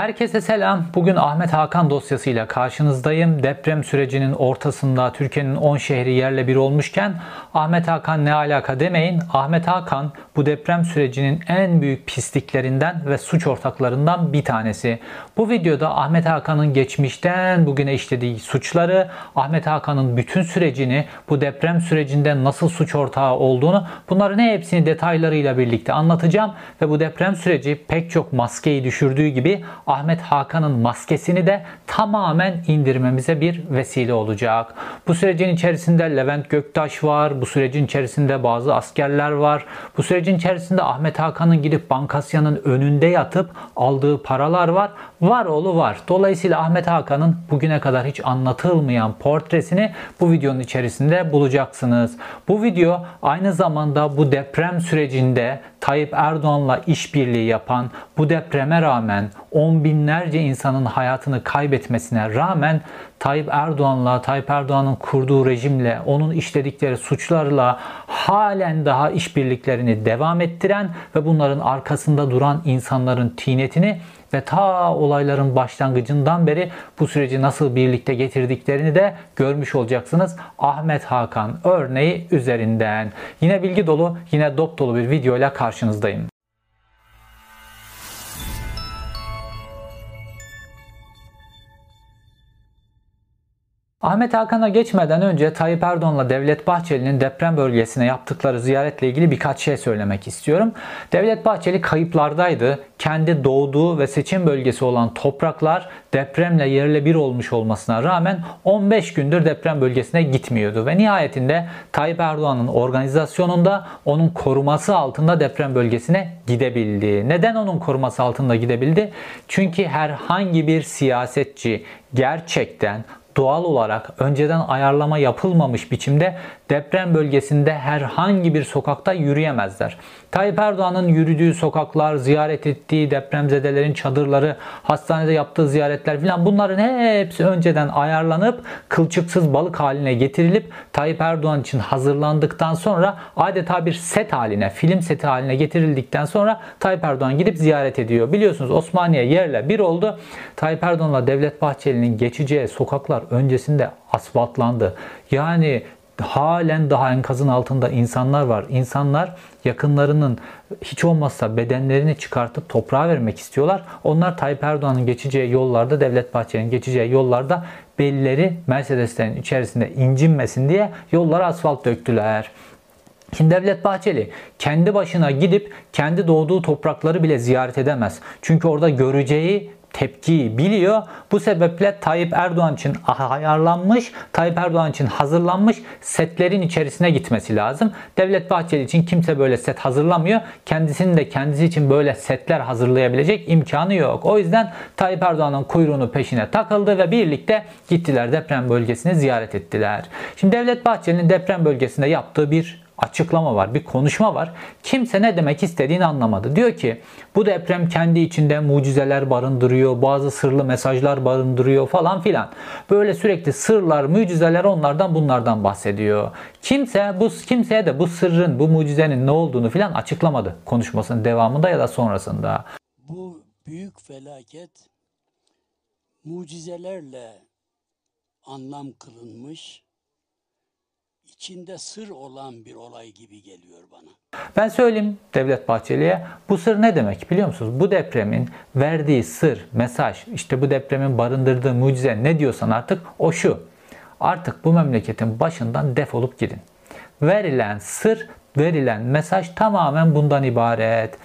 Herkese selam. Bugün Ahmet Hakan dosyasıyla karşınızdayım. Deprem sürecinin ortasında Türkiye'nin 10 şehri yerle bir olmuşken Ahmet Hakan ne alaka demeyin. Ahmet Hakan bu deprem sürecinin en büyük pisliklerinden ve suç ortaklarından bir tanesi. Bu videoda Ahmet Hakan'ın geçmişten bugüne işlediği suçları, Ahmet Hakan'ın bütün sürecini, bu deprem sürecinde nasıl suç ortağı olduğunu bunların hepsini detaylarıyla birlikte anlatacağım ve bu deprem süreci pek çok maskeyi düşürdüğü gibi Ahmet Hakan'ın maskesini de tamamen indirmemize bir vesile olacak. Bu sürecin içerisinde Levent Göktaş var, bu sürecin içerisinde bazı askerler var, bu sürecin içerisinde Ahmet Hakan'ın gidip Bankasya'nın önünde yatıp aldığı paralar var. Var oğlu var. Dolayısıyla Ahmet Hakan'ın bugüne kadar hiç anlatılmayan portresini bu videonun içerisinde bulacaksınız. Bu video aynı zamanda bu deprem sürecinde Tayyip Erdoğan'la işbirliği yapan, bu depreme rağmen binlerce insanın hayatını kaybetmesine rağmen Tayyip Erdoğan'la, Tayyip Erdoğan'ın kurduğu rejimle, onun işledikleri suçlarla halen daha işbirliklerini devam ettiren ve bunların arkasında duran insanların tinetini ve ta olayların başlangıcından beri bu süreci nasıl birlikte getirdiklerini de görmüş olacaksınız. Ahmet Hakan örneği üzerinden. Yine bilgi dolu, yine dop dolu bir video ile karşınızdayım. Ahmet Hakan'a geçmeden önce Tayyip Erdoğan'la Devlet Bahçeli'nin deprem bölgesine yaptıkları ziyaretle ilgili birkaç şey söylemek istiyorum. Devlet Bahçeli kayıplardaydı. Kendi doğduğu ve seçim bölgesi olan topraklar depremle yerle bir olmuş olmasına rağmen 15 gündür deprem bölgesine gitmiyordu. Ve nihayetinde Tayyip Erdoğan'ın organizasyonunda onun koruması altında deprem bölgesine gidebildi. Neden onun koruması altında gidebildi? Çünkü herhangi bir siyasetçi gerçekten doğal olarak önceden ayarlama yapılmamış biçimde deprem bölgesinde herhangi bir sokakta yürüyemezler. Tayyip Erdoğan'ın yürüdüğü sokaklar, ziyaret ettiği depremzedelerin çadırları, hastanede yaptığı ziyaretler filan bunların hepsi önceden ayarlanıp kılçıksız balık haline getirilip Tayyip Erdoğan için hazırlandıktan sonra adeta bir set haline, film seti haline getirildikten sonra Tayyip Erdoğan gidip ziyaret ediyor. Biliyorsunuz Osmaniye yerle bir oldu. Tayyip Erdoğan'la Devlet Bahçeli'nin geçeceği sokaklar öncesinde asfaltlandı. Yani halen daha enkazın altında insanlar var. İnsanlar yakınlarının hiç olmazsa bedenlerini çıkartıp toprağa vermek istiyorlar. Onlar Tayyip Erdoğan'ın geçeceği yollarda, Devlet Bahçeli'nin geçeceği yollarda belleri Mercedeslerin içerisinde incinmesin diye yollara asfalt döktüler. Şimdi Devlet Bahçeli kendi başına gidip kendi doğduğu toprakları bile ziyaret edemez. Çünkü orada göreceği tepkiyi biliyor. Bu sebeple Tayyip Erdoğan için ayarlanmış, Tayyip Erdoğan için hazırlanmış setlerin içerisine gitmesi lazım. Devlet Bahçeli için kimse böyle set hazırlamıyor. Kendisinin de kendisi için böyle setler hazırlayabilecek imkanı yok. O yüzden Tayyip Erdoğan'ın kuyruğunu peşine takıldı ve birlikte gittiler deprem bölgesini ziyaret ettiler. Şimdi Devlet Bahçeli'nin deprem bölgesinde yaptığı bir açıklama var, bir konuşma var. Kimse ne demek istediğini anlamadı. Diyor ki bu deprem kendi içinde mucizeler barındırıyor, bazı sırlı mesajlar barındırıyor falan filan. Böyle sürekli sırlar, mucizeler onlardan bunlardan bahsediyor. Kimse bu kimseye de bu sırrın, bu mucizenin ne olduğunu filan açıklamadı konuşmasının devamında ya da sonrasında. Bu büyük felaket mucizelerle anlam kılınmış içinde sır olan bir olay gibi geliyor bana. Ben söyleyeyim Devlet Bahçeli'ye bu sır ne demek biliyor musunuz? Bu depremin verdiği sır, mesaj, işte bu depremin barındırdığı mucize ne diyorsan artık o şu. Artık bu memleketin başından defolup gidin. Verilen sır, verilen mesaj tamamen bundan ibaret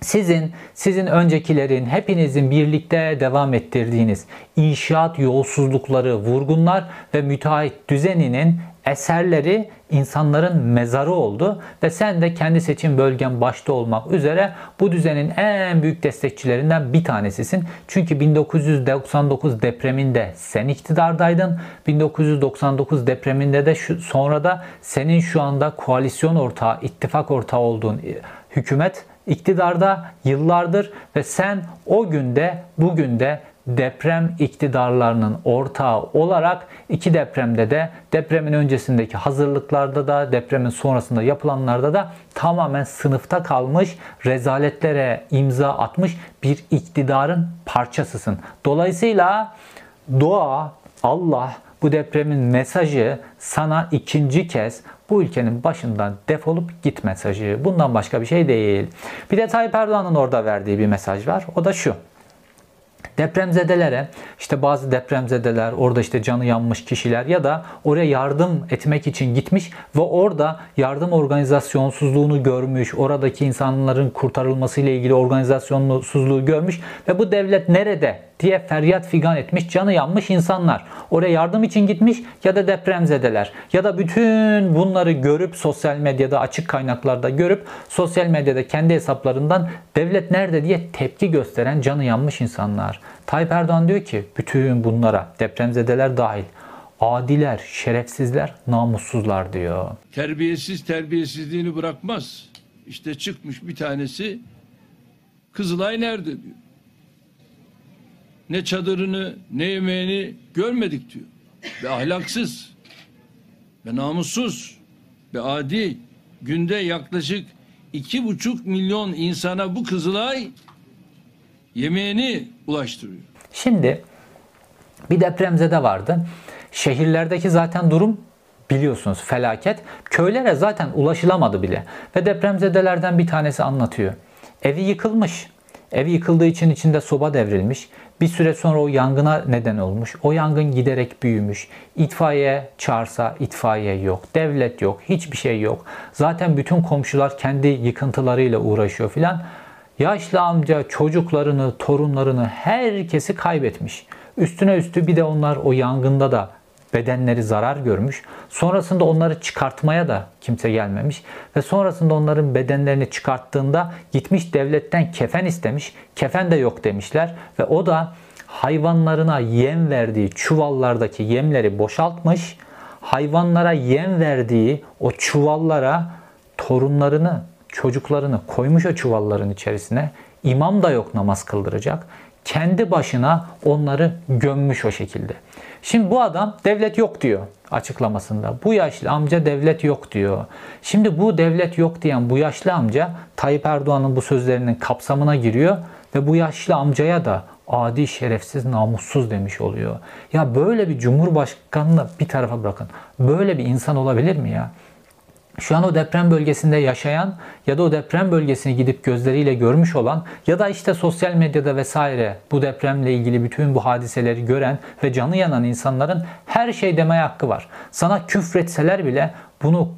sizin, sizin öncekilerin, hepinizin birlikte devam ettirdiğiniz inşaat yolsuzlukları, vurgunlar ve müteahhit düzeninin eserleri insanların mezarı oldu ve sen de kendi seçim bölgen başta olmak üzere bu düzenin en büyük destekçilerinden bir tanesisin. Çünkü 1999 depreminde sen iktidardaydın. 1999 depreminde de şu, sonra da senin şu anda koalisyon ortağı, ittifak ortağı olduğun hükümet iktidarda yıllardır ve sen o günde bugün de deprem iktidarlarının ortağı olarak iki depremde de depremin öncesindeki hazırlıklarda da depremin sonrasında yapılanlarda da tamamen sınıfta kalmış rezaletlere imza atmış bir iktidarın parçasısın. Dolayısıyla doğa, Allah bu depremin mesajı sana ikinci kez bu ülkenin başından defolup git mesajı. Bundan başka bir şey değil. Bir de Tayyip Erdoğan'ın orada verdiği bir mesaj var. O da şu. Depremzedelere işte bazı depremzedeler orada işte canı yanmış kişiler ya da oraya yardım etmek için gitmiş ve orada yardım organizasyonsuzluğunu görmüş, oradaki insanların kurtarılması ile ilgili organizasyonsuzluğu görmüş ve bu devlet nerede diye feryat figan etmiş, canı yanmış insanlar. Oraya yardım için gitmiş ya da depremzedeler. Ya da bütün bunları görüp sosyal medyada açık kaynaklarda görüp sosyal medyada kendi hesaplarından devlet nerede diye tepki gösteren canı yanmış insanlar. Tayyip Erdoğan diyor ki bütün bunlara depremzedeler dahil adiler, şerefsizler, namussuzlar diyor. Terbiyesiz terbiyesizliğini bırakmaz. İşte çıkmış bir tanesi Kızılay nerede diyor ne çadırını ne yemeğini görmedik diyor. Ve ahlaksız ve namussuz ve adi günde yaklaşık iki buçuk milyon insana bu Kızılay yemeğini ulaştırıyor. Şimdi bir depremzede vardı. Şehirlerdeki zaten durum biliyorsunuz felaket. Köylere zaten ulaşılamadı bile. Ve depremzedelerden bir tanesi anlatıyor. Evi yıkılmış. Evi yıkıldığı için içinde soba devrilmiş. Bir süre sonra o yangına neden olmuş. O yangın giderek büyümüş. İtfaiye çağırsa itfaiye yok. Devlet yok. Hiçbir şey yok. Zaten bütün komşular kendi yıkıntılarıyla uğraşıyor filan. Yaşlı amca çocuklarını, torunlarını herkesi kaybetmiş. Üstüne üstü bir de onlar o yangında da bedenleri zarar görmüş. Sonrasında onları çıkartmaya da kimse gelmemiş ve sonrasında onların bedenlerini çıkarttığında gitmiş devletten kefen istemiş. Kefen de yok demişler ve o da hayvanlarına yem verdiği çuvallardaki yemleri boşaltmış. Hayvanlara yem verdiği o çuvallara torunlarını, çocuklarını koymuş o çuvalların içerisine. İmam da yok namaz kıldıracak. Kendi başına onları gömmüş o şekilde. Şimdi bu adam devlet yok diyor açıklamasında. Bu yaşlı amca devlet yok diyor. Şimdi bu devlet yok diyen bu yaşlı amca Tayyip Erdoğan'ın bu sözlerinin kapsamına giriyor ve bu yaşlı amcaya da adi, şerefsiz, namussuz demiş oluyor. Ya böyle bir cumhurbaşkanını bir tarafa bırakın. Böyle bir insan olabilir mi ya? Şu an o deprem bölgesinde yaşayan ya da o deprem bölgesini gidip gözleriyle görmüş olan ya da işte sosyal medyada vesaire bu depremle ilgili bütün bu hadiseleri gören ve canı yanan insanların her şey demeye hakkı var. Sana küfretseler bile bunu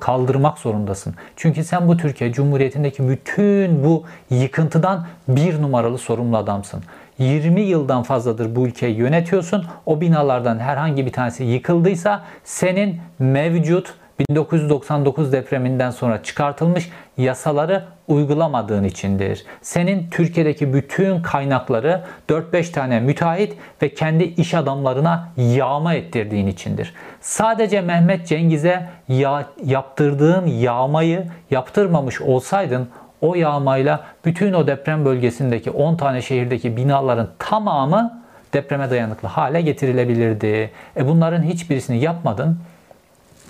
kaldırmak zorundasın. Çünkü sen bu Türkiye Cumhuriyeti'ndeki bütün bu yıkıntıdan bir numaralı sorumlu adamsın. 20 yıldan fazladır bu ülkeyi yönetiyorsun. O binalardan herhangi bir tanesi yıkıldıysa senin mevcut 1999 depreminden sonra çıkartılmış yasaları uygulamadığın içindir. Senin Türkiye'deki bütün kaynakları 4-5 tane müteahhit ve kendi iş adamlarına yağma ettirdiğin içindir. Sadece Mehmet Cengiz'e ya yaptırdığın yağmayı yaptırmamış olsaydın o yağmayla bütün o deprem bölgesindeki 10 tane şehirdeki binaların tamamı depreme dayanıklı hale getirilebilirdi. E bunların hiçbirisini yapmadın.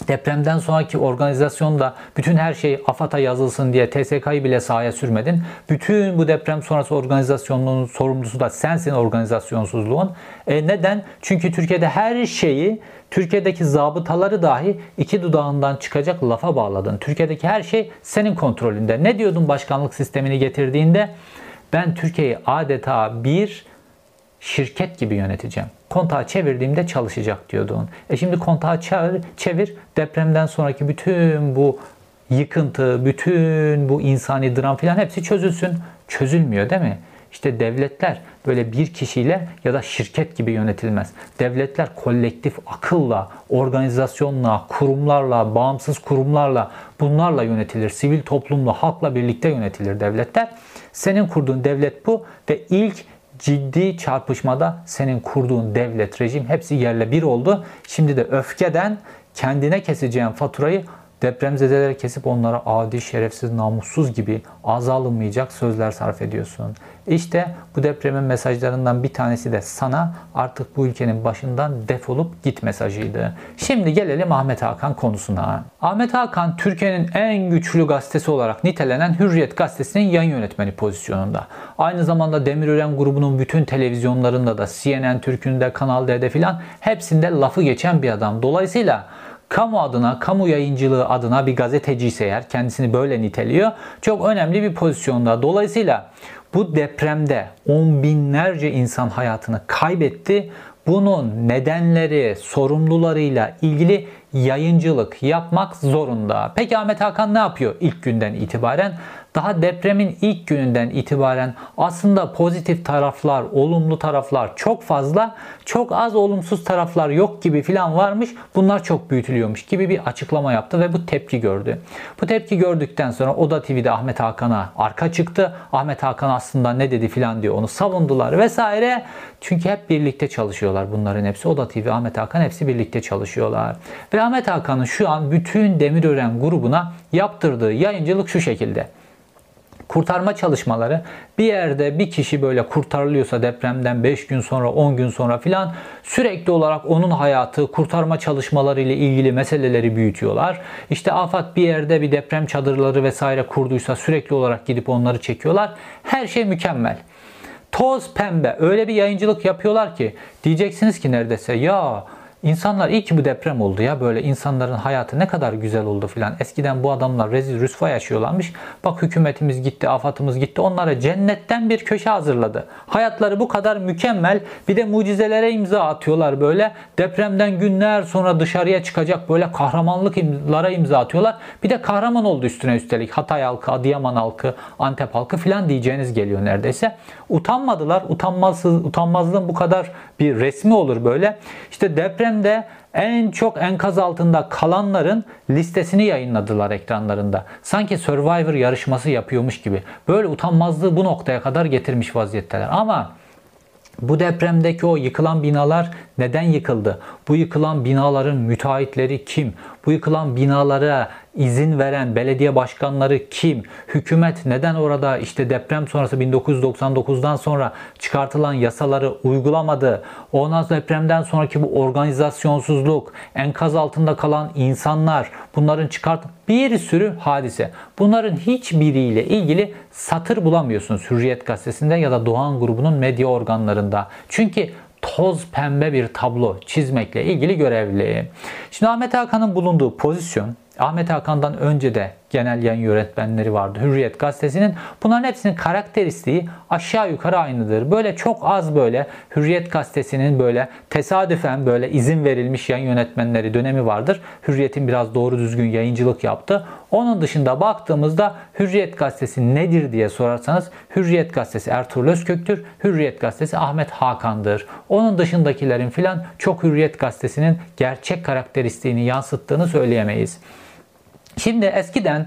Depremden sonraki organizasyonda bütün her şey AFAD'a yazılsın diye TSK'yı bile sahaya sürmedin. Bütün bu deprem sonrası organizasyonunun sorumlusu da sensin organizasyonsuzluğun. E neden? Çünkü Türkiye'de her şeyi Türkiye'deki zabıtaları dahi iki dudağından çıkacak lafa bağladın. Türkiye'deki her şey senin kontrolünde. Ne diyordun başkanlık sistemini getirdiğinde? Ben Türkiye'yi adeta bir şirket gibi yöneteceğim. Kontağı çevirdiğimde çalışacak diyordun. E şimdi kontağı çevir, çevir depremden sonraki bütün bu yıkıntı, bütün bu insani dram filan hepsi çözülsün. Çözülmüyor değil mi? İşte devletler böyle bir kişiyle ya da şirket gibi yönetilmez. Devletler kolektif akılla, organizasyonla, kurumlarla, bağımsız kurumlarla bunlarla yönetilir. Sivil toplumla, halkla birlikte yönetilir devletler. Senin kurduğun devlet bu ve ilk ciddi çarpışmada senin kurduğun devlet, rejim hepsi yerle bir oldu. Şimdi de öfkeden kendine keseceğin faturayı Depremzedeleri kesip onlara adi, şerefsiz, namussuz gibi ağza alınmayacak sözler sarf ediyorsun. İşte bu depremin mesajlarından bir tanesi de sana artık bu ülkenin başından defolup git mesajıydı. Şimdi gelelim Ahmet Hakan konusuna. Ahmet Hakan Türkiye'nin en güçlü gazetesi olarak nitelenen Hürriyet gazetesinin yayın yönetmeni pozisyonunda. Aynı zamanda Demirören grubunun bütün televizyonlarında da CNN Türk'ün de Kanal D'de filan hepsinde lafı geçen bir adam. Dolayısıyla kamu adına, kamu yayıncılığı adına bir gazeteciyse eğer kendisini böyle niteliyor. Çok önemli bir pozisyonda. Dolayısıyla bu depremde on binlerce insan hayatını kaybetti. Bunun nedenleri, sorumlularıyla ilgili yayıncılık yapmak zorunda. Peki Ahmet Hakan ne yapıyor ilk günden itibaren? Daha depremin ilk gününden itibaren aslında pozitif taraflar, olumlu taraflar çok fazla, çok az olumsuz taraflar yok gibi filan varmış. Bunlar çok büyütülüyormuş gibi bir açıklama yaptı ve bu tepki gördü. Bu tepki gördükten sonra Oda TV'de Ahmet Hakan'a arka çıktı. Ahmet Hakan aslında ne dedi filan diyor onu savundular vesaire. Çünkü hep birlikte çalışıyorlar bunların hepsi. Oda TV, Ahmet Hakan hepsi birlikte çalışıyorlar. Ve Ahmet Hakan'ın şu an bütün Demirören grubuna yaptırdığı yayıncılık şu şekilde kurtarma çalışmaları bir yerde bir kişi böyle kurtarılıyorsa depremden 5 gün sonra 10 gün sonra filan sürekli olarak onun hayatı kurtarma çalışmaları ile ilgili meseleleri büyütüyorlar. İşte AFAD bir yerde bir deprem çadırları vesaire kurduysa sürekli olarak gidip onları çekiyorlar. Her şey mükemmel. Toz pembe öyle bir yayıncılık yapıyorlar ki diyeceksiniz ki neredeyse ya İnsanlar iyi ki bu deprem oldu ya böyle insanların hayatı ne kadar güzel oldu filan. Eskiden bu adamlar rezil rüsva yaşıyorlarmış. Bak hükümetimiz gitti, afatımız gitti. Onlara cennetten bir köşe hazırladı. Hayatları bu kadar mükemmel. Bir de mucizelere imza atıyorlar böyle. Depremden günler sonra dışarıya çıkacak böyle kahramanlıklara imza atıyorlar. Bir de kahraman oldu üstüne üstelik. Hatay halkı, Adıyaman halkı, Antep halkı filan diyeceğiniz geliyor neredeyse. Utanmadılar. Utanmazsız, utanmazlığın bu kadar bir resmi olur böyle. İşte depremde en çok enkaz altında kalanların listesini yayınladılar ekranlarında. Sanki Survivor yarışması yapıyormuş gibi. Böyle utanmazlığı bu noktaya kadar getirmiş vaziyetteler. Ama bu depremdeki o yıkılan binalar neden yıkıldı? Bu yıkılan binaların müteahhitleri kim? Bu yıkılan binalara izin veren belediye başkanları kim? Hükümet neden orada işte deprem sonrası 1999'dan sonra çıkartılan yasaları uygulamadı? Ondan sonra depremden sonraki bu organizasyonsuzluk, enkaz altında kalan insanlar, bunların çıkart bir sürü hadise. Bunların hiçbiriyle ilgili satır bulamıyorsunuz Hürriyet gazetesinde ya da Doğan grubunun medya organlarında. Çünkü toz pembe bir tablo çizmekle ilgili görevli. Şimdi Ahmet Hakan'ın bulunduğu pozisyon Ahmet Hakan'dan önce de genel yayın yönetmenleri vardı Hürriyet gazetesinin. Bunların hepsinin karakteristiği aşağı yukarı aynıdır. Böyle çok az böyle Hürriyet gazetesinin böyle tesadüfen böyle izin verilmiş yayın yönetmenleri dönemi vardır. Hürriyet'in biraz doğru düzgün yayıncılık yaptı. Onun dışında baktığımızda Hürriyet gazetesi nedir diye sorarsanız Hürriyet gazetesi Ertuğrul Özkök'tür. Hürriyet gazetesi Ahmet Hakan'dır. Onun dışındakilerin filan çok Hürriyet gazetesinin gerçek karakteristiğini yansıttığını söyleyemeyiz. Şimdi eskiden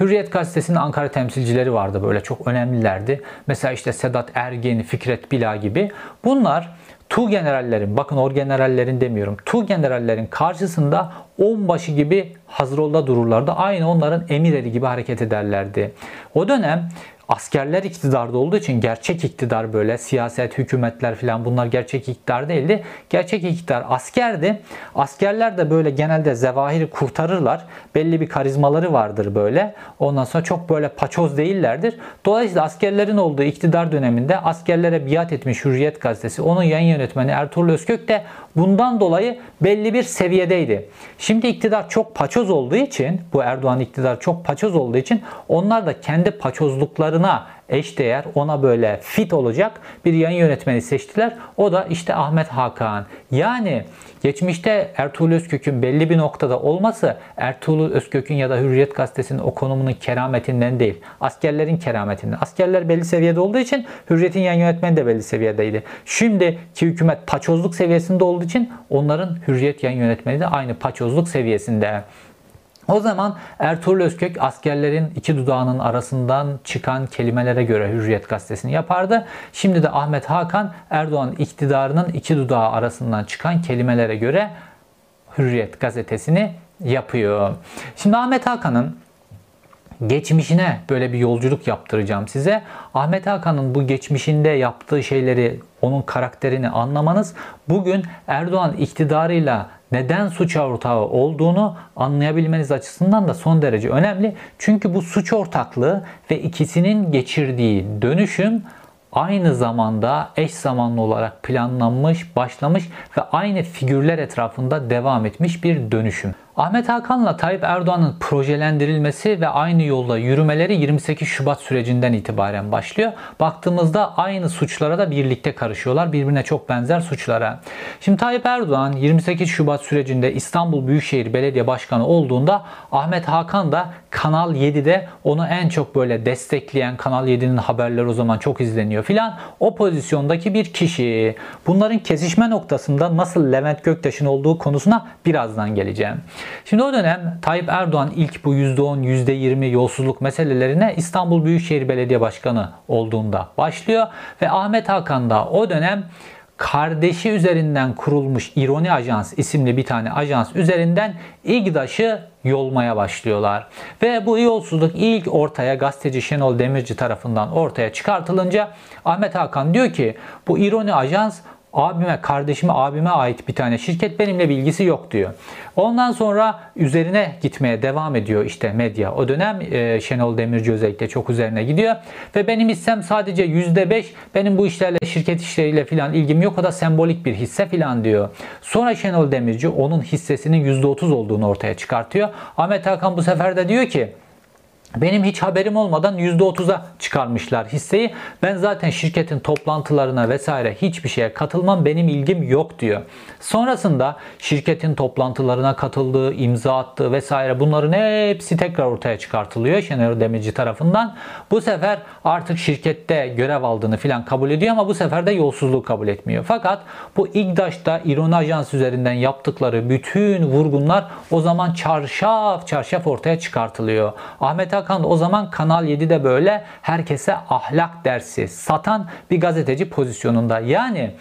Hürriyet Gazetesi'nin Ankara temsilcileri vardı böyle çok önemlilerdi. Mesela işte Sedat Ergin, Fikret Bila gibi. Bunlar Tu generallerin, bakın or generallerin demiyorum. Tu generallerin karşısında onbaşı gibi hazırolda dururlardı. Aynı onların emirleri gibi hareket ederlerdi. O dönem askerler iktidarda olduğu için gerçek iktidar böyle siyaset, hükümetler falan bunlar gerçek iktidar değildi. Gerçek iktidar askerdi. Askerler de böyle genelde zevahiri kurtarırlar. Belli bir karizmaları vardır böyle. Ondan sonra çok böyle paçoz değillerdir. Dolayısıyla askerlerin olduğu iktidar döneminde askerlere biat etmiş Hürriyet gazetesi. Onun yayın yönetmeni Ertuğrul Özkök de bundan dolayı belli bir seviyedeydi. Şimdi iktidar çok paçoz olduğu için bu Erdoğan iktidar çok paçoz olduğu için onlar da kendi paçozluklarına eşdeğer ona böyle fit olacak bir yayın yönetmeni seçtiler. O da işte Ahmet Hakan. Yani geçmişte Ertuğrul Özkök'ün belli bir noktada olması Ertuğrul Özkök'ün ya da Hürriyet Gazetesi'nin o konumunun kerametinden değil. Askerlerin kerametinden. Askerler belli seviyede olduğu için Hürriyet'in yayın yönetmeni de belli seviyedeydi. Şimdiki hükümet paçozluk seviyesinde olduğu için onların Hürriyet yayın yönetmeni de aynı paçozluk seviyesinde. O zaman Ertuğrul Özkök askerlerin iki dudağının arasından çıkan kelimelere göre Hürriyet gazetesini yapardı. Şimdi de Ahmet Hakan Erdoğan iktidarının iki dudağı arasından çıkan kelimelere göre Hürriyet gazetesini yapıyor. Şimdi Ahmet Hakan'ın geçmişine böyle bir yolculuk yaptıracağım size. Ahmet Hakan'ın bu geçmişinde yaptığı şeyleri, onun karakterini anlamanız bugün Erdoğan iktidarıyla neden suç ortağı olduğunu anlayabilmeniz açısından da son derece önemli. Çünkü bu suç ortaklığı ve ikisinin geçirdiği dönüşüm aynı zamanda eş zamanlı olarak planlanmış, başlamış ve aynı figürler etrafında devam etmiş bir dönüşüm. Ahmet Hakan'la Tayyip Erdoğan'ın projelendirilmesi ve aynı yolda yürümeleri 28 Şubat sürecinden itibaren başlıyor. Baktığımızda aynı suçlara da birlikte karışıyorlar. Birbirine çok benzer suçlara. Şimdi Tayyip Erdoğan 28 Şubat sürecinde İstanbul Büyükşehir Belediye Başkanı olduğunda Ahmet Hakan da Kanal 7'de onu en çok böyle destekleyen Kanal 7'nin haberleri o zaman çok izleniyor filan. O pozisyondaki bir kişi. Bunların kesişme noktasında nasıl Levent Göktaş'ın olduğu konusuna birazdan geleceğim. Şimdi o dönem Tayyip Erdoğan ilk bu %10, %20 yolsuzluk meselelerine İstanbul Büyükşehir Belediye Başkanı olduğunda başlıyor ve Ahmet Hakan da o dönem kardeşi üzerinden kurulmuş İroni Ajans isimli bir tane ajans üzerinden İGDAŞ'ı yolmaya başlıyorlar. Ve bu yolsuzluk ilk ortaya gazeteci Şenol Demirci tarafından ortaya çıkartılınca Ahmet Hakan diyor ki bu İroni Ajans abime, kardeşime, abime ait bir tane şirket benimle bilgisi yok diyor. Ondan sonra üzerine gitmeye devam ediyor işte medya. O dönem e, Şenol Demirci özellikle çok üzerine gidiyor. Ve benim hissem sadece %5. Benim bu işlerle, şirket işleriyle filan ilgim yok. O da sembolik bir hisse filan diyor. Sonra Şenol Demirci onun hissesinin %30 olduğunu ortaya çıkartıyor. Ahmet Hakan bu sefer de diyor ki benim hiç haberim olmadan %30'a çıkarmışlar hisseyi. Ben zaten şirketin toplantılarına vesaire hiçbir şeye katılmam benim ilgim yok diyor. Sonrasında şirketin toplantılarına katıldığı, imza attığı vesaire bunların hepsi tekrar ortaya çıkartılıyor Şener Demirci tarafından. Bu sefer artık şirkette görev aldığını filan kabul ediyor ama bu sefer de yolsuzluğu kabul etmiyor. Fakat bu İGDAŞ'ta İroni Ajans üzerinden yaptıkları bütün vurgunlar o zaman çarşaf çarşaf ortaya çıkartılıyor. Ahmet Hakan o zaman Kanal 7'de böyle herkese ahlak dersi satan bir gazeteci pozisyonunda. Yani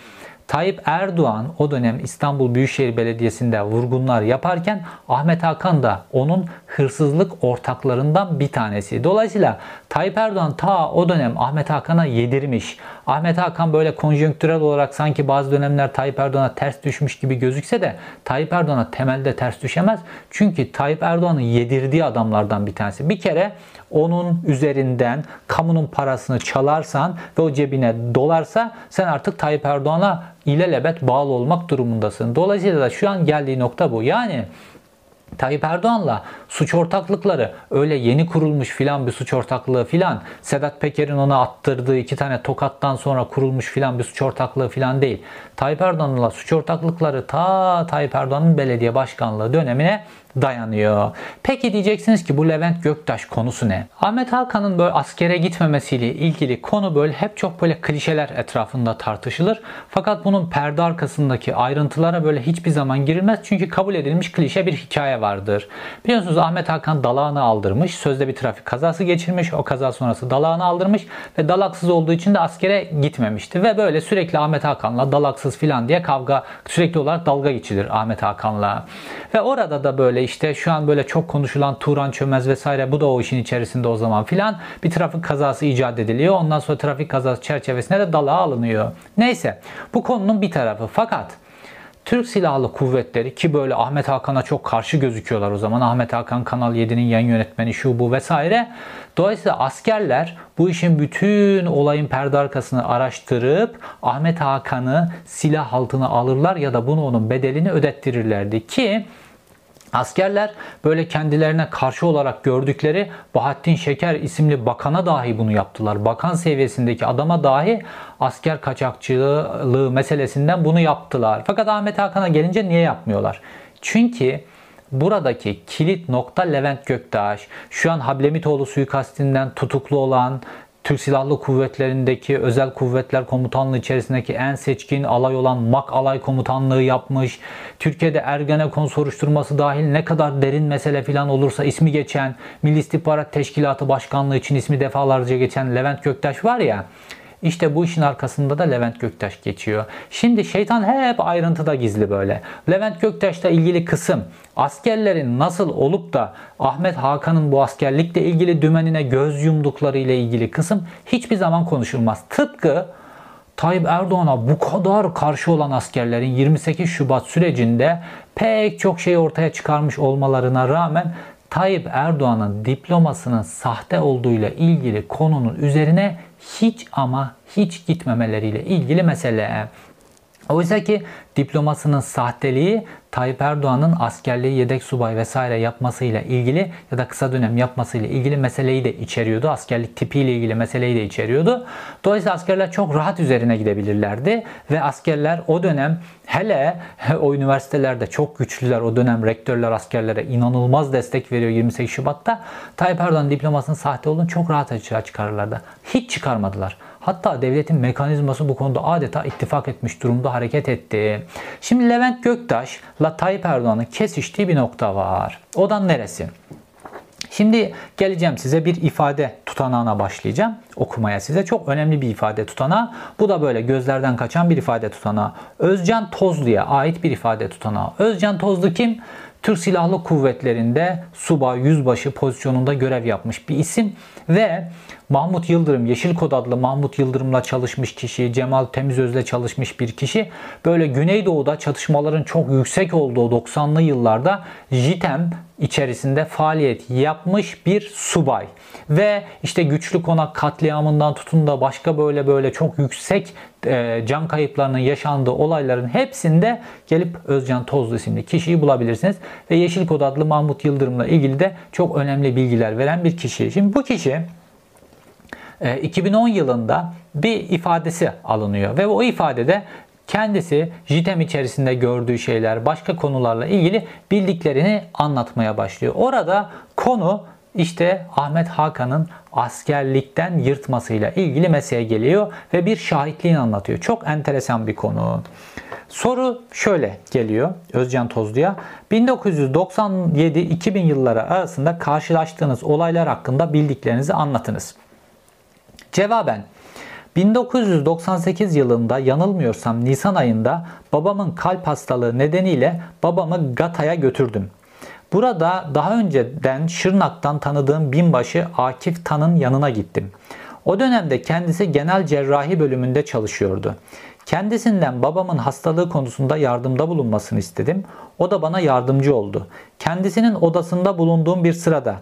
Tayyip Erdoğan o dönem İstanbul Büyükşehir Belediyesi'nde vurgunlar yaparken Ahmet Hakan da onun hırsızlık ortaklarından bir tanesi. Dolayısıyla Tayyip Erdoğan ta o dönem Ahmet Hakan'a yedirmiş. Ahmet Hakan böyle konjonktürel olarak sanki bazı dönemler Tayyip Erdoğan'a ters düşmüş gibi gözükse de Tayyip Erdoğan'a temelde ters düşemez. Çünkü Tayyip Erdoğan'ın yedirdiği adamlardan bir tanesi. Bir kere onun üzerinden kamunun parasını çalarsan ve o cebine dolarsa sen artık Tayyip Erdoğan'a ilelebet bağlı olmak durumundasın. Dolayısıyla da şu an geldiği nokta bu. Yani Tayyip Erdoğan'la suç ortaklıkları öyle yeni kurulmuş filan bir suç ortaklığı filan Sedat Peker'in ona attırdığı iki tane tokattan sonra kurulmuş filan bir suç ortaklığı filan değil. Tayyip Erdoğan'la suç ortaklıkları ta Tayyip Erdoğan'ın belediye başkanlığı dönemine dayanıyor. Peki diyeceksiniz ki bu Levent Göktaş konusu ne? Ahmet Hakan'ın böyle askere gitmemesiyle ilgili konu böyle hep çok böyle klişeler etrafında tartışılır. Fakat bunun perde arkasındaki ayrıntılara böyle hiçbir zaman girilmez. Çünkü kabul edilmiş klişe bir hikaye vardır. Biliyorsunuz Ahmet Hakan dalağını aldırmış. Sözde bir trafik kazası geçirmiş. O kaza sonrası dalağını aldırmış ve dalaksız olduğu için de askere gitmemişti. Ve böyle sürekli Ahmet Hakan'la dalaksız filan diye kavga sürekli olarak dalga geçilir Ahmet Hakan'la. Ve orada da böyle işte şu an böyle çok konuşulan Turan Çömez vesaire bu da o işin içerisinde o zaman filan bir trafik kazası icat ediliyor. Ondan sonra trafik kazası çerçevesinde de dalağa alınıyor. Neyse bu konunun bir tarafı. Fakat Türk Silahlı Kuvvetleri ki böyle Ahmet Hakan'a çok karşı gözüküyorlar o zaman. Ahmet Hakan Kanal 7'nin yayın yönetmeni şu bu vesaire. Dolayısıyla askerler bu işin bütün olayın perde arkasını araştırıp Ahmet Hakan'ı silah altına alırlar ya da bunu onun bedelini ödettirirlerdi ki Askerler böyle kendilerine karşı olarak gördükleri Bahattin Şeker isimli bakana dahi bunu yaptılar. Bakan seviyesindeki adama dahi asker kaçakçılığı meselesinden bunu yaptılar. Fakat Ahmet Hakan'a gelince niye yapmıyorlar? Çünkü buradaki kilit nokta Levent Göktaş. Şu an Hablemitoğlu suikastinden tutuklu olan Türk Silahlı Kuvvetleri'ndeki özel kuvvetler komutanlığı içerisindeki en seçkin alay olan MAK alay komutanlığı yapmış. Türkiye'de Ergenekon soruşturması dahil ne kadar derin mesele filan olursa ismi geçen Milli İstihbarat Teşkilatı Başkanlığı için ismi defalarca geçen Levent Göktaş var ya İşte bu işin arkasında da Levent Göktaş geçiyor. Şimdi şeytan hep ayrıntıda gizli böyle. Levent Göktaş'la ilgili kısım askerlerin nasıl olup da Ahmet Hakan'ın bu askerlikle ilgili dümenine göz yumdukları ile ilgili kısım hiçbir zaman konuşulmaz. Tıpkı Tayyip Erdoğan'a bu kadar karşı olan askerlerin 28 Şubat sürecinde pek çok şey ortaya çıkarmış olmalarına rağmen Tayyip Erdoğan'ın diplomasının sahte olduğuyla ilgili konunun üzerine hiç ama hiç gitmemeleriyle ilgili mesele. Oysa ki diplomasının sahteliği Tayyip Erdoğan'ın askerliği yedek subay vesaire yapmasıyla ilgili ya da kısa dönem yapmasıyla ilgili meseleyi de içeriyordu. Askerlik tipiyle ilgili meseleyi de içeriyordu. Dolayısıyla askerler çok rahat üzerine gidebilirlerdi ve askerler o dönem hele o üniversitelerde çok güçlüler o dönem rektörler askerlere inanılmaz destek veriyor 28 Şubat'ta. Tayyip Erdoğan diplomasının sahte olduğunu çok rahat açığa çıkarırlardı. Hiç çıkarmadılar. Hatta devletin mekanizması bu konuda adeta ittifak etmiş durumda hareket etti. Şimdi Levent Göktaş'la Tayyip Erdoğan'ın kesiştiği bir nokta var. O da neresi? Şimdi geleceğim size bir ifade tutanağına başlayacağım okumaya size. Çok önemli bir ifade tutanağı. Bu da böyle gözlerden kaçan bir ifade tutanağı. Özcan Tozlu'ya ait bir ifade tutanağı. Özcan Tozlu kim? Türk Silahlı Kuvvetleri'nde subay, yüzbaşı pozisyonunda görev yapmış bir isim ve Mahmut Yıldırım, Yeşil Kod adlı Mahmut Yıldırım'la çalışmış kişi, Cemal Temizöz'le çalışmış bir kişi. Böyle Güneydoğu'da çatışmaların çok yüksek olduğu 90'lı yıllarda JITEM içerisinde faaliyet yapmış bir subay. Ve işte güçlü konak katliamından tutun da başka böyle böyle çok yüksek e, can kayıplarının yaşandığı olayların hepsinde gelip Özcan Tozlu isimli kişiyi bulabilirsiniz. Ve Yeşil Kod adlı Mahmut Yıldırım'la ilgili de çok önemli bilgiler veren bir kişi. Şimdi bu kişi 2010 e, yılında bir ifadesi alınıyor ve o ifadede kendisi JITEM içerisinde gördüğü şeyler, başka konularla ilgili bildiklerini anlatmaya başlıyor. Orada konu işte Ahmet Hakan'ın askerlikten yırtmasıyla ilgili mesele geliyor ve bir şahitliğini anlatıyor. Çok enteresan bir konu. Soru şöyle geliyor Özcan Tozlu'ya. 1997-2000 yılları arasında karşılaştığınız olaylar hakkında bildiklerinizi anlatınız. Cevaben 1998 yılında yanılmıyorsam Nisan ayında babamın kalp hastalığı nedeniyle babamı Gata'ya götürdüm. Burada daha önceden Şırnak'tan tanıdığım binbaşı Akif Tan'ın yanına gittim. O dönemde kendisi genel cerrahi bölümünde çalışıyordu. Kendisinden babamın hastalığı konusunda yardımda bulunmasını istedim. O da bana yardımcı oldu. Kendisinin odasında bulunduğum bir sırada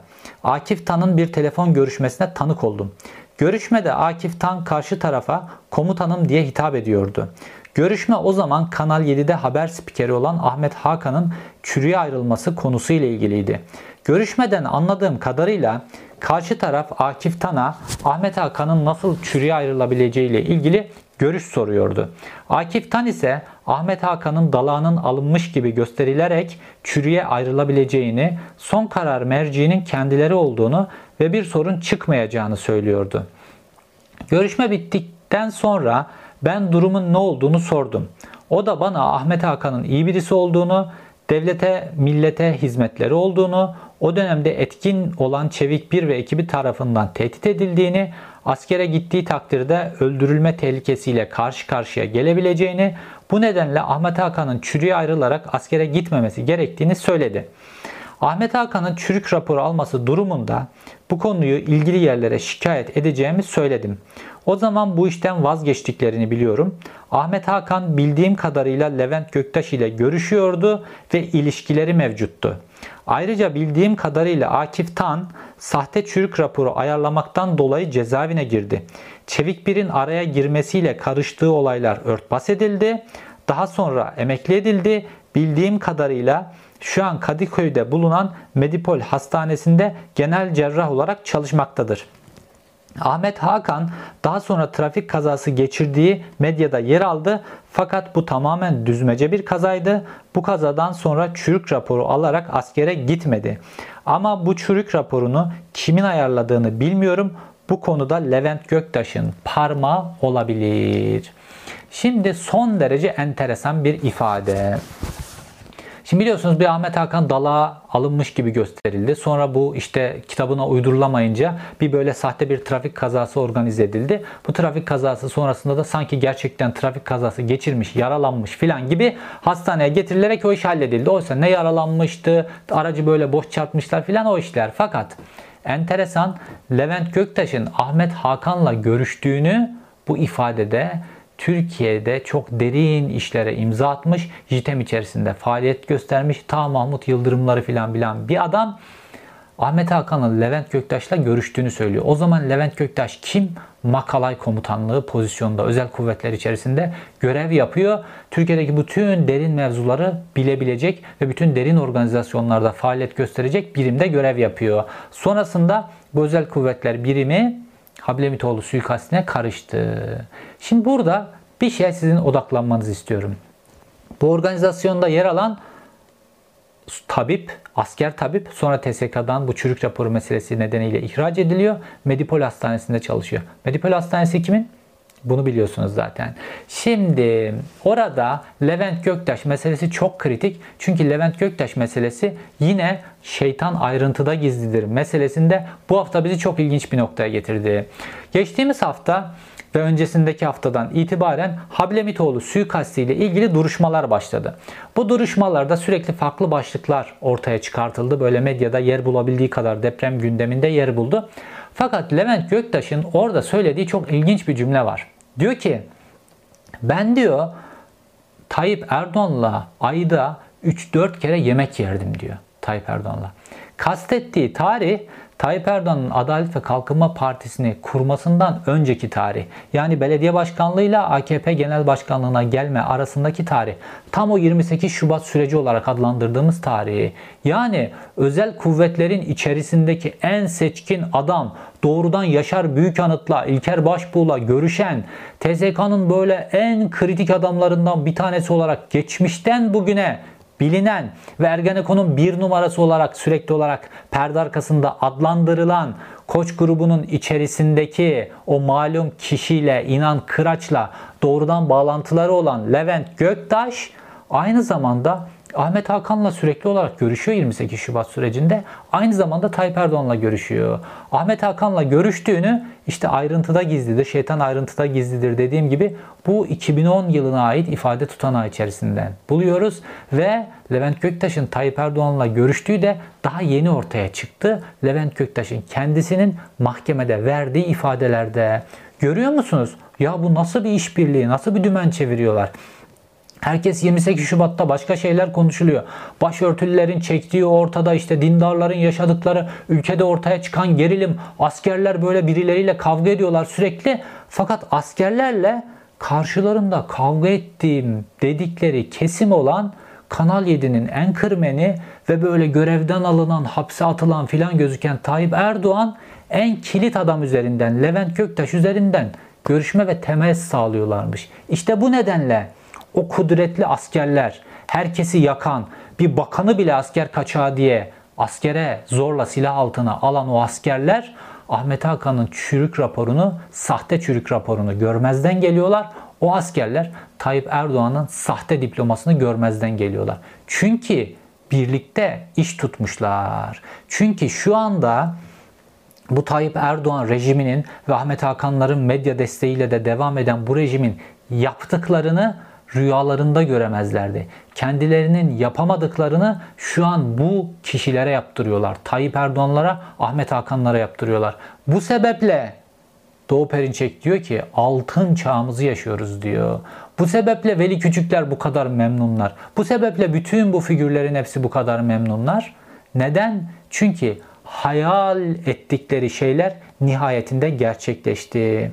Akif Tan'ın bir telefon görüşmesine tanık oldum. Görüşmede Akif Tan karşı tarafa komutanım diye hitap ediyordu. Görüşme o zaman Kanal 7'de haber spikeri olan Ahmet Hakan'ın çürüye ayrılması konusuyla ilgiliydi. Görüşmeden anladığım kadarıyla karşı taraf Akif Tan'a Ahmet Hakan'ın nasıl çürüye ayrılabileceği ile ilgili görüş soruyordu. Akif Tan ise Ahmet Hakan'ın dalağının alınmış gibi gösterilerek çürüye ayrılabileceğini, son karar merciğinin kendileri olduğunu ve bir sorun çıkmayacağını söylüyordu. Görüşme bittikten sonra ben durumun ne olduğunu sordum. O da bana Ahmet Hakan'ın iyi birisi olduğunu, devlete, millete hizmetleri olduğunu, o dönemde etkin olan Çevik Bir ve ekibi tarafından tehdit edildiğini, askere gittiği takdirde öldürülme tehlikesiyle karşı karşıya gelebileceğini, bu nedenle Ahmet Hakan'ın çürüye ayrılarak askere gitmemesi gerektiğini söyledi. Ahmet Hakan'ın çürük raporu alması durumunda bu konuyu ilgili yerlere şikayet edeceğimi söyledim. O zaman bu işten vazgeçtiklerini biliyorum. Ahmet Hakan bildiğim kadarıyla Levent Göktaş ile görüşüyordu ve ilişkileri mevcuttu. Ayrıca bildiğim kadarıyla Akif Tan sahte çürük raporu ayarlamaktan dolayı cezaevine girdi. Çevik Bir'in araya girmesiyle karıştığı olaylar örtbas edildi. Daha sonra emekli edildi. Bildiğim kadarıyla şu an Kadıköy'de bulunan Medipol Hastanesi'nde genel cerrah olarak çalışmaktadır. Ahmet Hakan daha sonra trafik kazası geçirdiği medyada yer aldı fakat bu tamamen düzmece bir kazaydı. Bu kazadan sonra çürük raporu alarak askere gitmedi. Ama bu çürük raporunu kimin ayarladığını bilmiyorum. Bu konuda Levent Göktaş'ın parmağı olabilir. Şimdi son derece enteresan bir ifade. Şimdi biliyorsunuz bir Ahmet Hakan Dalağa alınmış gibi gösterildi. Sonra bu işte kitabına uydurulamayınca bir böyle sahte bir trafik kazası organize edildi. Bu trafik kazası sonrasında da sanki gerçekten trafik kazası geçirmiş, yaralanmış filan gibi hastaneye getirilerek o iş halledildi. Oysa ne yaralanmıştı, aracı böyle boş çarpmışlar filan o işler. Fakat enteresan Levent Göktaş'ın Ahmet Hakan'la görüştüğünü bu ifadede Türkiye'de çok derin işlere imza atmış, JITEM içerisinde faaliyet göstermiş, ta Mahmut Yıldırımları filan bilen bir adam Ahmet Hakan'ın Levent Göktaş'la görüştüğünü söylüyor. O zaman Levent Göktaş kim? Makalay komutanlığı pozisyonda özel kuvvetler içerisinde görev yapıyor. Türkiye'deki bütün derin mevzuları bilebilecek ve bütün derin organizasyonlarda faaliyet gösterecek birimde görev yapıyor. Sonrasında bu özel kuvvetler birimi Hablemitoğlu suikastine karıştı. Şimdi burada bir şey sizin odaklanmanızı istiyorum. Bu organizasyonda yer alan tabip, asker tabip sonra TSK'dan bu çürük raporu meselesi nedeniyle ihraç ediliyor. Medipol Hastanesi'nde çalışıyor. Medipol Hastanesi kimin? Bunu biliyorsunuz zaten. Şimdi orada Levent Göktaş meselesi çok kritik. Çünkü Levent Göktaş meselesi yine şeytan ayrıntıda gizlidir meselesinde bu hafta bizi çok ilginç bir noktaya getirdi. Geçtiğimiz hafta ve öncesindeki haftadan itibaren Hablemitoğlu suikasti ile ilgili duruşmalar başladı. Bu duruşmalarda sürekli farklı başlıklar ortaya çıkartıldı. Böyle medyada yer bulabildiği kadar deprem gündeminde yer buldu. Fakat Levent Göktaş'ın orada söylediği çok ilginç bir cümle var. Diyor ki ben diyor Tayyip Erdoğan'la ayda 3-4 kere yemek yerdim diyor Tayyip Erdoğan'la. Kastettiği tarih Tayyip Erdoğan'ın Adalet ve Kalkınma Partisi'ni kurmasından önceki tarih. Yani belediye başkanlığıyla AKP genel başkanlığına gelme arasındaki tarih. Tam o 28 Şubat süreci olarak adlandırdığımız tarihi. Yani özel kuvvetlerin içerisindeki en seçkin adam doğrudan Yaşar Büyükanıt'la, İlker Başbuğ'la görüşen TSK'nın böyle en kritik adamlarından bir tanesi olarak geçmişten bugüne bilinen ve Ergenekon'un bir numarası olarak sürekli olarak perde arkasında adlandırılan Koç grubunun içerisindeki o malum kişiyle İnan Kıraç'la doğrudan bağlantıları olan Levent Göktaş aynı zamanda Ahmet Hakan'la sürekli olarak görüşüyor 28 Şubat sürecinde. Aynı zamanda Tayyip Erdoğan'la görüşüyor. Ahmet Hakan'la görüştüğünü işte ayrıntıda gizlidir, şeytan ayrıntıda gizlidir dediğim gibi bu 2010 yılına ait ifade tutanağı içerisinden buluyoruz. Ve Levent Göktaş'ın Tayyip Erdoğan'la görüştüğü de daha yeni ortaya çıktı. Levent Göktaş'ın kendisinin mahkemede verdiği ifadelerde. Görüyor musunuz? Ya bu nasıl bir işbirliği, nasıl bir dümen çeviriyorlar? Herkes 28 Şubat'ta başka şeyler konuşuluyor. Başörtülülerin çektiği ortada işte dindarların yaşadıkları ülkede ortaya çıkan gerilim. Askerler böyle birileriyle kavga ediyorlar sürekli. Fakat askerlerle karşılarında kavga ettiğim dedikleri kesim olan Kanal 7'nin en kırmeni ve böyle görevden alınan, hapse atılan filan gözüken Tayyip Erdoğan en kilit adam üzerinden, Levent Göktaş üzerinden görüşme ve temas sağlıyorlarmış. İşte bu nedenle o kudretli askerler, herkesi yakan, bir bakanı bile asker kaçağı diye askere zorla silah altına alan o askerler Ahmet Hakan'ın çürük raporunu, sahte çürük raporunu görmezden geliyorlar. O askerler Tayyip Erdoğan'ın sahte diplomasını görmezden geliyorlar. Çünkü birlikte iş tutmuşlar. Çünkü şu anda bu Tayyip Erdoğan rejiminin ve Ahmet Hakanların medya desteğiyle de devam eden bu rejimin yaptıklarını rüyalarında göremezlerdi. Kendilerinin yapamadıklarını şu an bu kişilere yaptırıyorlar. Tayyip Erdoğan'lara, Ahmet Hakan'lara yaptırıyorlar. Bu sebeple Doğu Perinçek diyor ki altın çağımızı yaşıyoruz diyor. Bu sebeple Veli Küçükler bu kadar memnunlar. Bu sebeple bütün bu figürlerin hepsi bu kadar memnunlar. Neden? Çünkü hayal ettikleri şeyler nihayetinde gerçekleşti.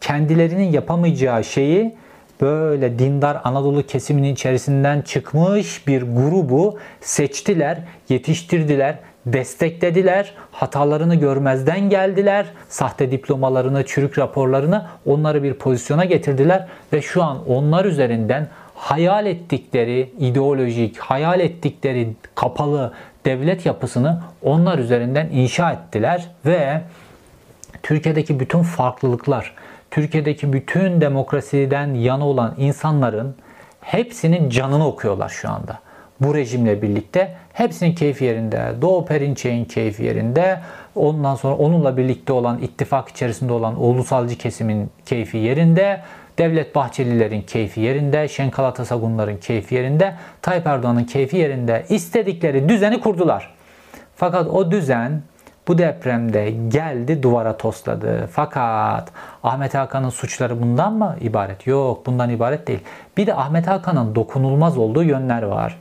Kendilerinin yapamayacağı şeyi böyle dindar Anadolu kesiminin içerisinden çıkmış bir grubu seçtiler, yetiştirdiler, desteklediler, hatalarını görmezden geldiler, sahte diplomalarını, çürük raporlarını onları bir pozisyona getirdiler ve şu an onlar üzerinden hayal ettikleri ideolojik, hayal ettikleri kapalı devlet yapısını onlar üzerinden inşa ettiler ve Türkiye'deki bütün farklılıklar, Türkiye'deki bütün demokrasiden yana olan insanların hepsinin canını okuyorlar şu anda. bu rejimle birlikte hepsinin keyfi yerinde. Doğu Perinçek'in keyfi yerinde. Ondan sonra onunla birlikte olan ittifak içerisinde olan ulusalcı kesimin keyfi yerinde. Devlet Bahçelilerin keyfi yerinde, Şenkal Atasagunların keyfi yerinde, Tayyip Erdoğan'ın keyfi yerinde istedikleri düzeni kurdular. Fakat o düzen bu depremde geldi duvara tosladı. Fakat Ahmet Hakan'ın suçları bundan mı ibaret? Yok bundan ibaret değil. Bir de Ahmet Hakan'ın dokunulmaz olduğu yönler var.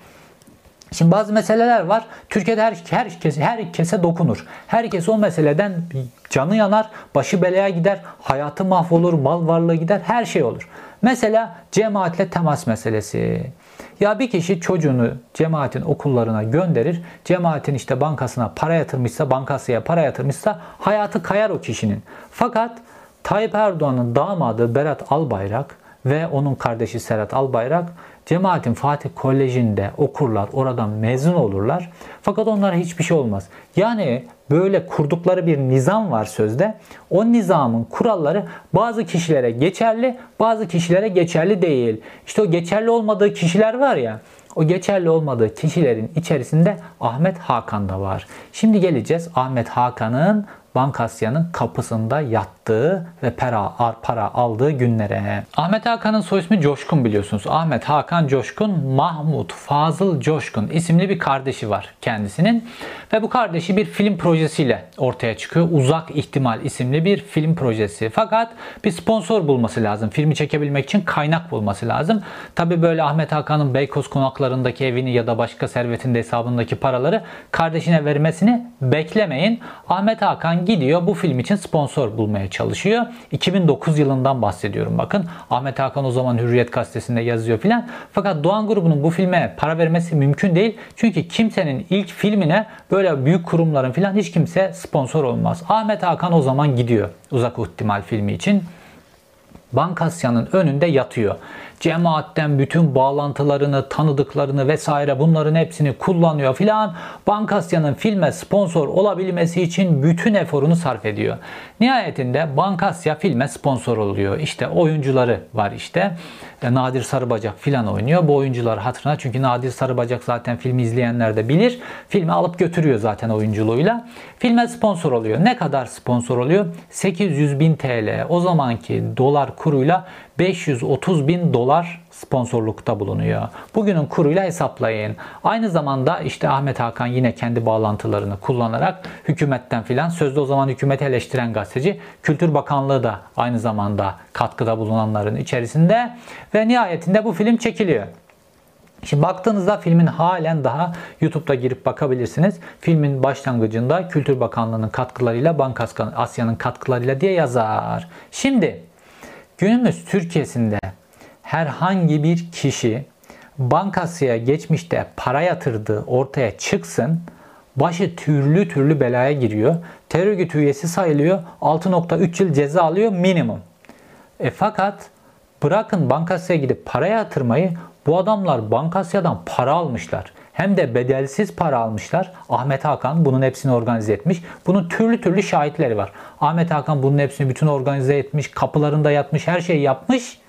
Şimdi bazı meseleler var. Türkiye'de her herkes herkese dokunur. Herkes o meseleden canı yanar, başı belaya gider, hayatı mahvolur, mal varlığı gider, her şey olur. Mesela cemaatle temas meselesi. Ya bir kişi çocuğunu cemaatin okullarına gönderir. Cemaatin işte bankasına para yatırmışsa, bankasıya para yatırmışsa hayatı kayar o kişinin. Fakat Tayyip Erdoğan'ın damadı Berat Albayrak ve onun kardeşi Serhat Albayrak Cemaatin Fatih Koleji'nde okurlar, oradan mezun olurlar. Fakat onlara hiçbir şey olmaz. Yani böyle kurdukları bir nizam var sözde. O nizamın kuralları bazı kişilere geçerli, bazı kişilere geçerli değil. İşte o geçerli olmadığı kişiler var ya, o geçerli olmadığı kişilerin içerisinde Ahmet Hakan da var. Şimdi geleceğiz Ahmet Hakan'ın Bankasya'nın kapısında yattığı ve para, para aldığı günlere. Ahmet Hakan'ın soy ismi Coşkun biliyorsunuz. Ahmet Hakan Coşkun, Mahmut Fazıl Coşkun isimli bir kardeşi var kendisinin. Ve bu kardeşi bir film projesiyle ortaya çıkıyor. Uzak İhtimal isimli bir film projesi. Fakat bir sponsor bulması lazım. Filmi çekebilmek için kaynak bulması lazım. Tabi böyle Ahmet Hakan'ın Beykoz konaklarındaki evini ya da başka servetinde hesabındaki paraları kardeşine vermesini beklemeyin. Ahmet Hakan gidiyor bu film için sponsor bulmaya çalışıyor. 2009 yılından bahsediyorum bakın. Ahmet Hakan o zaman Hürriyet gazetesinde yazıyor filan. Fakat Doğan grubunun bu filme para vermesi mümkün değil. Çünkü kimsenin ilk filmine böyle büyük kurumların filan hiç kimse sponsor olmaz. Ahmet Hakan o zaman gidiyor Uzak İhtimal filmi için. Bankasya'nın önünde yatıyor cemaatten bütün bağlantılarını, tanıdıklarını vesaire bunların hepsini kullanıyor filan. Bankasya'nın filme sponsor olabilmesi için bütün eforunu sarf ediyor. Nihayetinde Bankasya filme sponsor oluyor. İşte oyuncuları var işte. E, Nadir Sarıbacak filan oynuyor. Bu oyuncular hatırına çünkü Nadir Sarıbacak zaten filmi izleyenler de bilir. Filmi alıp götürüyor zaten oyunculuğuyla. Filme sponsor oluyor. Ne kadar sponsor oluyor? 800 bin TL. O zamanki dolar kuruyla 530 bin dolar sponsorlukta bulunuyor. Bugünün kuruyla hesaplayın. Aynı zamanda işte Ahmet Hakan yine kendi bağlantılarını kullanarak hükümetten filan sözde o zaman hükümeti eleştiren gazeteci Kültür Bakanlığı da aynı zamanda katkıda bulunanların içerisinde ve nihayetinde bu film çekiliyor. Şimdi baktığınızda filmin halen daha YouTube'da girip bakabilirsiniz. Filmin başlangıcında Kültür Bakanlığı'nın katkılarıyla Bank Asya'nın katkılarıyla diye yazar. Şimdi Günümüz Türkiye'sinde herhangi bir kişi bankasıya geçmişte para yatırdığı ortaya çıksın, başı türlü türlü belaya giriyor. Terör örgütü üyesi sayılıyor. 6.3 yıl ceza alıyor minimum. E fakat bırakın bankasıya gidip para yatırmayı bu adamlar bankasya'dan para almışlar. Hem de bedelsiz para almışlar. Ahmet Hakan bunun hepsini organize etmiş. Bunun türlü türlü şahitleri var. Ahmet Hakan bunun hepsini bütün organize etmiş. Kapılarında yatmış. Her şeyi yapmış.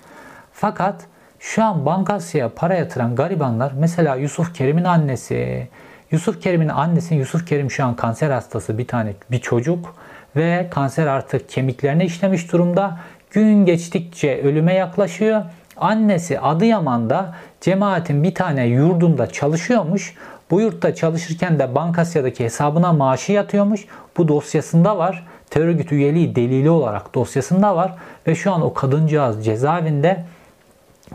Fakat şu an Bankasya'ya para yatıran garibanlar mesela Yusuf Kerim'in annesi. Yusuf Kerim'in annesi Yusuf Kerim şu an kanser hastası bir tane bir çocuk ve kanser artık kemiklerine işlemiş durumda. Gün geçtikçe ölüme yaklaşıyor. Annesi Adıyaman'da cemaatin bir tane yurdunda çalışıyormuş. Bu yurtta çalışırken de Bankasya'daki hesabına maaşı yatıyormuş. Bu dosyasında var. Terör örgütü üyeliği delili olarak dosyasında var. Ve şu an o kadıncağız cezaevinde.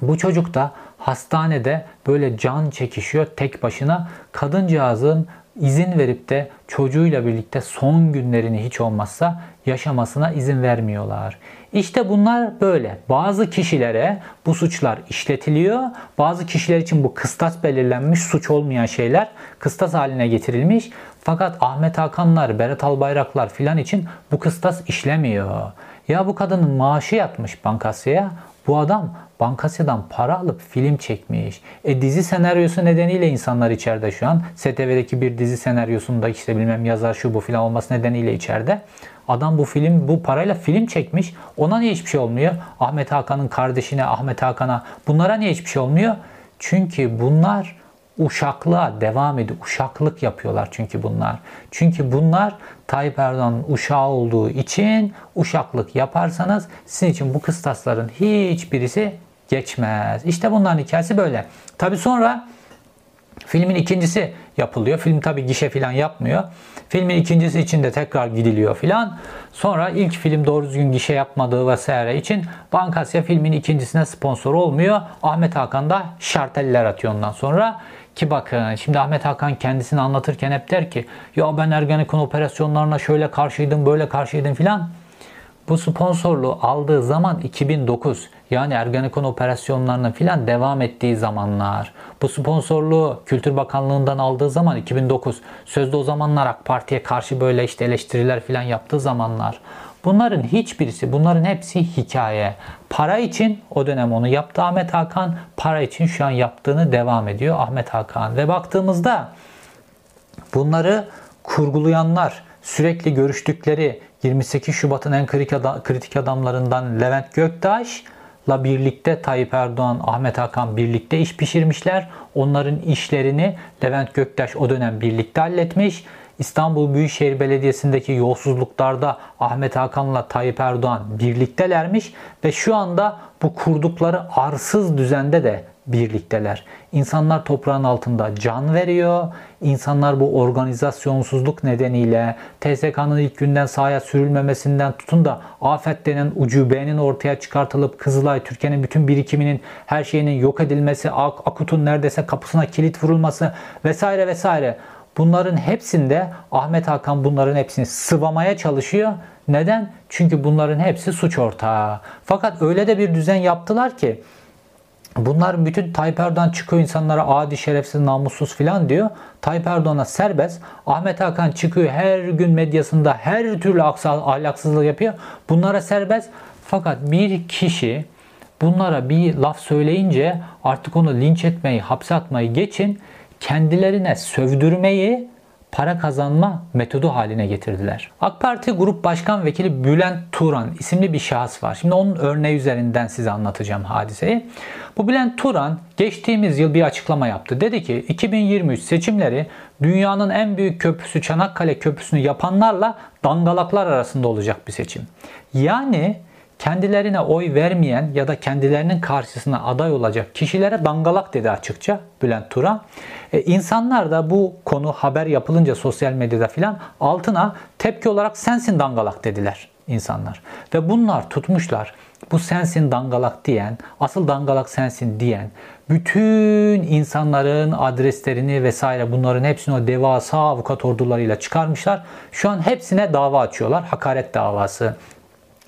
Bu çocuk da hastanede böyle can çekişiyor tek başına. Kadıncağızın izin verip de çocuğuyla birlikte son günlerini hiç olmazsa yaşamasına izin vermiyorlar. İşte bunlar böyle. Bazı kişilere bu suçlar işletiliyor. Bazı kişiler için bu kıstas belirlenmiş suç olmayan şeyler kıstas haline getirilmiş. Fakat Ahmet Hakanlar, Berat Albayraklar filan için bu kıstas işlemiyor. Ya bu kadının maaşı yatmış Bankasya'ya. Bu adam Bankasya'dan para alıp film çekmiş. E dizi senaryosu nedeniyle insanlar içeride şu an. STV'deki bir dizi senaryosunda işte bilmem yazar şu bu filan olması nedeniyle içeride. Adam bu film bu parayla film çekmiş. Ona niye hiçbir şey olmuyor? Ahmet Hakan'ın kardeşine, Ahmet Hakan'a bunlara niye hiçbir şey olmuyor? Çünkü bunlar uşaklığa devam ediyor. Uşaklık yapıyorlar çünkü bunlar. Çünkü bunlar Tayyip Erdoğan'ın uşağı olduğu için uşaklık yaparsanız sizin için bu kıstasların hiçbirisi geçmez. İşte bunların hikayesi böyle. Tabi sonra filmin ikincisi yapılıyor. Film tabi gişe falan yapmıyor. Filmin ikincisi için de tekrar gidiliyor filan. Sonra ilk film doğru düzgün gişe yapmadığı vesaire için Bankasya filmin ikincisine sponsor olmuyor. Ahmet Hakan da şarteller atıyor ondan sonra. Ki bakın şimdi Ahmet Hakan kendisini anlatırken hep der ki ya ben Ergenekon operasyonlarına şöyle karşıydım böyle karşıydım filan. Bu sponsorluğu aldığı zaman 2009 yani Ergenekon operasyonlarının filan devam ettiği zamanlar. Bu sponsorluğu Kültür Bakanlığı'ndan aldığı zaman 2009. Sözde o zamanlar AK Parti'ye karşı böyle işte eleştiriler filan yaptığı zamanlar. Bunların hiçbirisi, bunların hepsi hikaye. Para için o dönem onu yaptı Ahmet Hakan. Para için şu an yaptığını devam ediyor Ahmet Hakan. Ve baktığımızda bunları kurgulayanlar, sürekli görüştükleri 28 Şubat'ın en kritik adamlarından Levent Göktaş'la birlikte Tayyip Erdoğan, Ahmet Hakan birlikte iş pişirmişler. Onların işlerini Levent Göktaş o dönem birlikte halletmiş. İstanbul Büyükşehir Belediyesi'ndeki yolsuzluklarda Ahmet Hakan'la Tayyip Erdoğan birliktelermiş ve şu anda bu kurdukları arsız düzende de birlikteler. İnsanlar toprağın altında can veriyor. İnsanlar bu organizasyonsuzluk nedeniyle TSK'nın ilk günden sahaya sürülmemesinden tutun da afet denen ucubenin ortaya çıkartılıp Kızılay Türkiye'nin bütün birikiminin her şeyinin yok edilmesi, Ak Akut'un neredeyse kapısına kilit vurulması vesaire vesaire. Bunların hepsinde Ahmet Hakan bunların hepsini sıvamaya çalışıyor. Neden? Çünkü bunların hepsi suç ortağı. Fakat öyle de bir düzen yaptılar ki Bunlar bütün Tayyip Erdoğan çıkıyor insanlara adi, şerefsiz, namussuz filan diyor. Tayyip Erdoğan'a serbest. Ahmet Hakan çıkıyor her gün medyasında her türlü ahlaksızlık yapıyor. Bunlara serbest. Fakat bir kişi bunlara bir laf söyleyince artık onu linç etmeyi, hapse atmayı geçin kendilerine sövdürmeyi para kazanma metodu haline getirdiler. AK Parti Grup Başkan Vekili Bülent Turan isimli bir şahıs var. Şimdi onun örneği üzerinden size anlatacağım hadiseyi. Bu Bülent Turan geçtiğimiz yıl bir açıklama yaptı. Dedi ki 2023 seçimleri dünyanın en büyük köprüsü Çanakkale Köprüsü'nü yapanlarla dangalaklar arasında olacak bir seçim. Yani kendilerine oy vermeyen ya da kendilerinin karşısına aday olacak kişilere dangalak dedi açıkça Bülent Turan. E, insanlar da bu konu haber yapılınca sosyal medyada filan altına tepki olarak sensin dangalak dediler insanlar. Ve bunlar tutmuşlar bu sensin dangalak diyen, asıl dangalak sensin diyen bütün insanların adreslerini vesaire bunların hepsini o devasa avukat ordularıyla çıkarmışlar. Şu an hepsine dava açıyorlar. Hakaret davası.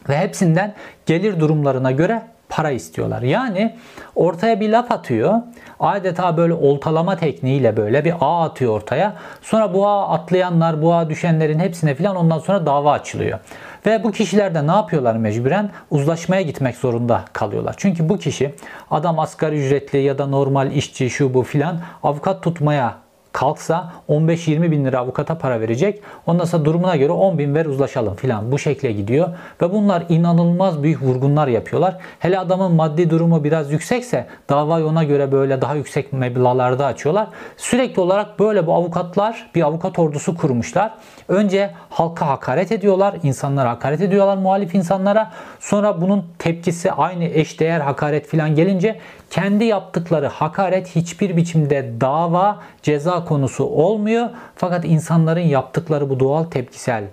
Ve hepsinden gelir durumlarına göre para istiyorlar. Yani ortaya bir laf atıyor. Adeta böyle oltalama tekniğiyle böyle bir ağ atıyor ortaya. Sonra bu ağ atlayanlar, bu ağ düşenlerin hepsine filan ondan sonra dava açılıyor. Ve bu kişiler de ne yapıyorlar mecburen? Uzlaşmaya gitmek zorunda kalıyorlar. Çünkü bu kişi adam asgari ücretli ya da normal işçi şu bu filan avukat tutmaya kalksa 15-20 bin lira avukata para verecek. Ondan sonra durumuna göre 10 bin ver uzlaşalım filan. Bu şekle gidiyor. Ve bunlar inanılmaz büyük vurgunlar yapıyorlar. Hele adamın maddi durumu biraz yüksekse davayı ona göre böyle daha yüksek meblağlarda açıyorlar. Sürekli olarak böyle bu avukatlar bir avukat ordusu kurmuşlar. Önce halka hakaret ediyorlar. insanlara hakaret ediyorlar muhalif insanlara. Sonra bunun tepkisi aynı eşdeğer hakaret filan gelince kendi yaptıkları hakaret hiçbir biçimde dava, ceza konusu olmuyor. Fakat insanların yaptıkları bu doğal tepkisel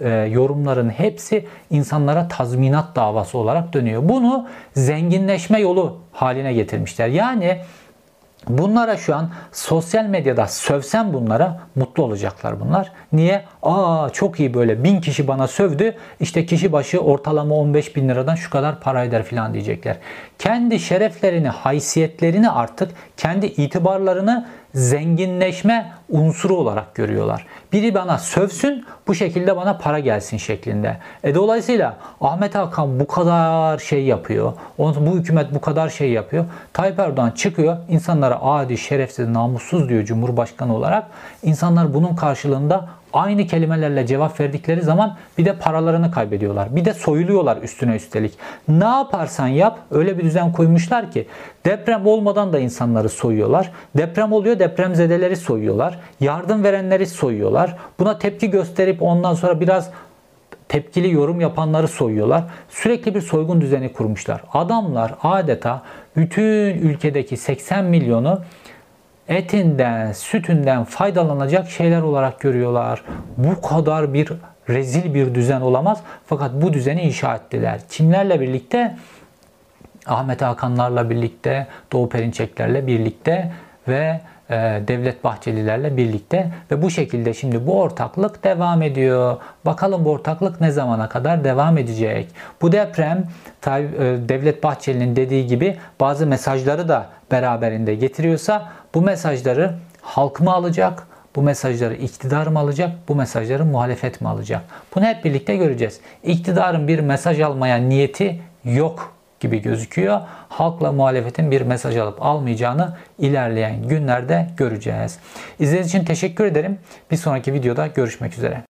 e, yorumların hepsi insanlara tazminat davası olarak dönüyor. Bunu zenginleşme yolu haline getirmişler. Yani Bunlara şu an sosyal medyada sövsem bunlara mutlu olacaklar bunlar. Niye? Aa çok iyi böyle bin kişi bana sövdü. İşte kişi başı ortalama 15 bin liradan şu kadar para eder filan diyecekler. Kendi şereflerini, haysiyetlerini artık kendi itibarlarını zenginleşme unsuru olarak görüyorlar. Biri bana sövsün bu şekilde bana para gelsin şeklinde. E dolayısıyla Ahmet Hakan bu kadar şey yapıyor. Bu hükümet bu kadar şey yapıyor. Tayyip Erdoğan çıkıyor insanlara adi, şerefsiz, namussuz diyor Cumhurbaşkanı olarak. İnsanlar bunun karşılığında Aynı kelimelerle cevap verdikleri zaman bir de paralarını kaybediyorlar. Bir de soyuluyorlar üstüne üstelik. Ne yaparsan yap öyle bir düzen koymuşlar ki deprem olmadan da insanları soyuyorlar. Deprem oluyor depremzedeleri soyuyorlar. Yardım verenleri soyuyorlar. Buna tepki gösterip ondan sonra biraz tepkili yorum yapanları soyuyorlar. Sürekli bir soygun düzeni kurmuşlar. Adamlar adeta bütün ülkedeki 80 milyonu etinden, sütünden faydalanacak şeyler olarak görüyorlar. Bu kadar bir rezil bir düzen olamaz. Fakat bu düzeni inşa ettiler. Kimlerle birlikte? Ahmet Hakanlarla birlikte, Doğu Perinçeklerle birlikte ve e, Devlet Bahçelilerle birlikte ve bu şekilde şimdi bu ortaklık devam ediyor. Bakalım bu ortaklık ne zamana kadar devam edecek? Bu deprem Tay- e, Devlet Bahçeli'nin dediği gibi bazı mesajları da beraberinde getiriyorsa bu mesajları halk mı alacak? Bu mesajları iktidar mı alacak? Bu mesajları muhalefet mi alacak? Bunu hep birlikte göreceğiz. İktidarın bir mesaj almaya niyeti yok gibi gözüküyor. Halkla muhalefetin bir mesaj alıp almayacağını ilerleyen günlerde göreceğiz. İzlediğiniz için teşekkür ederim. Bir sonraki videoda görüşmek üzere.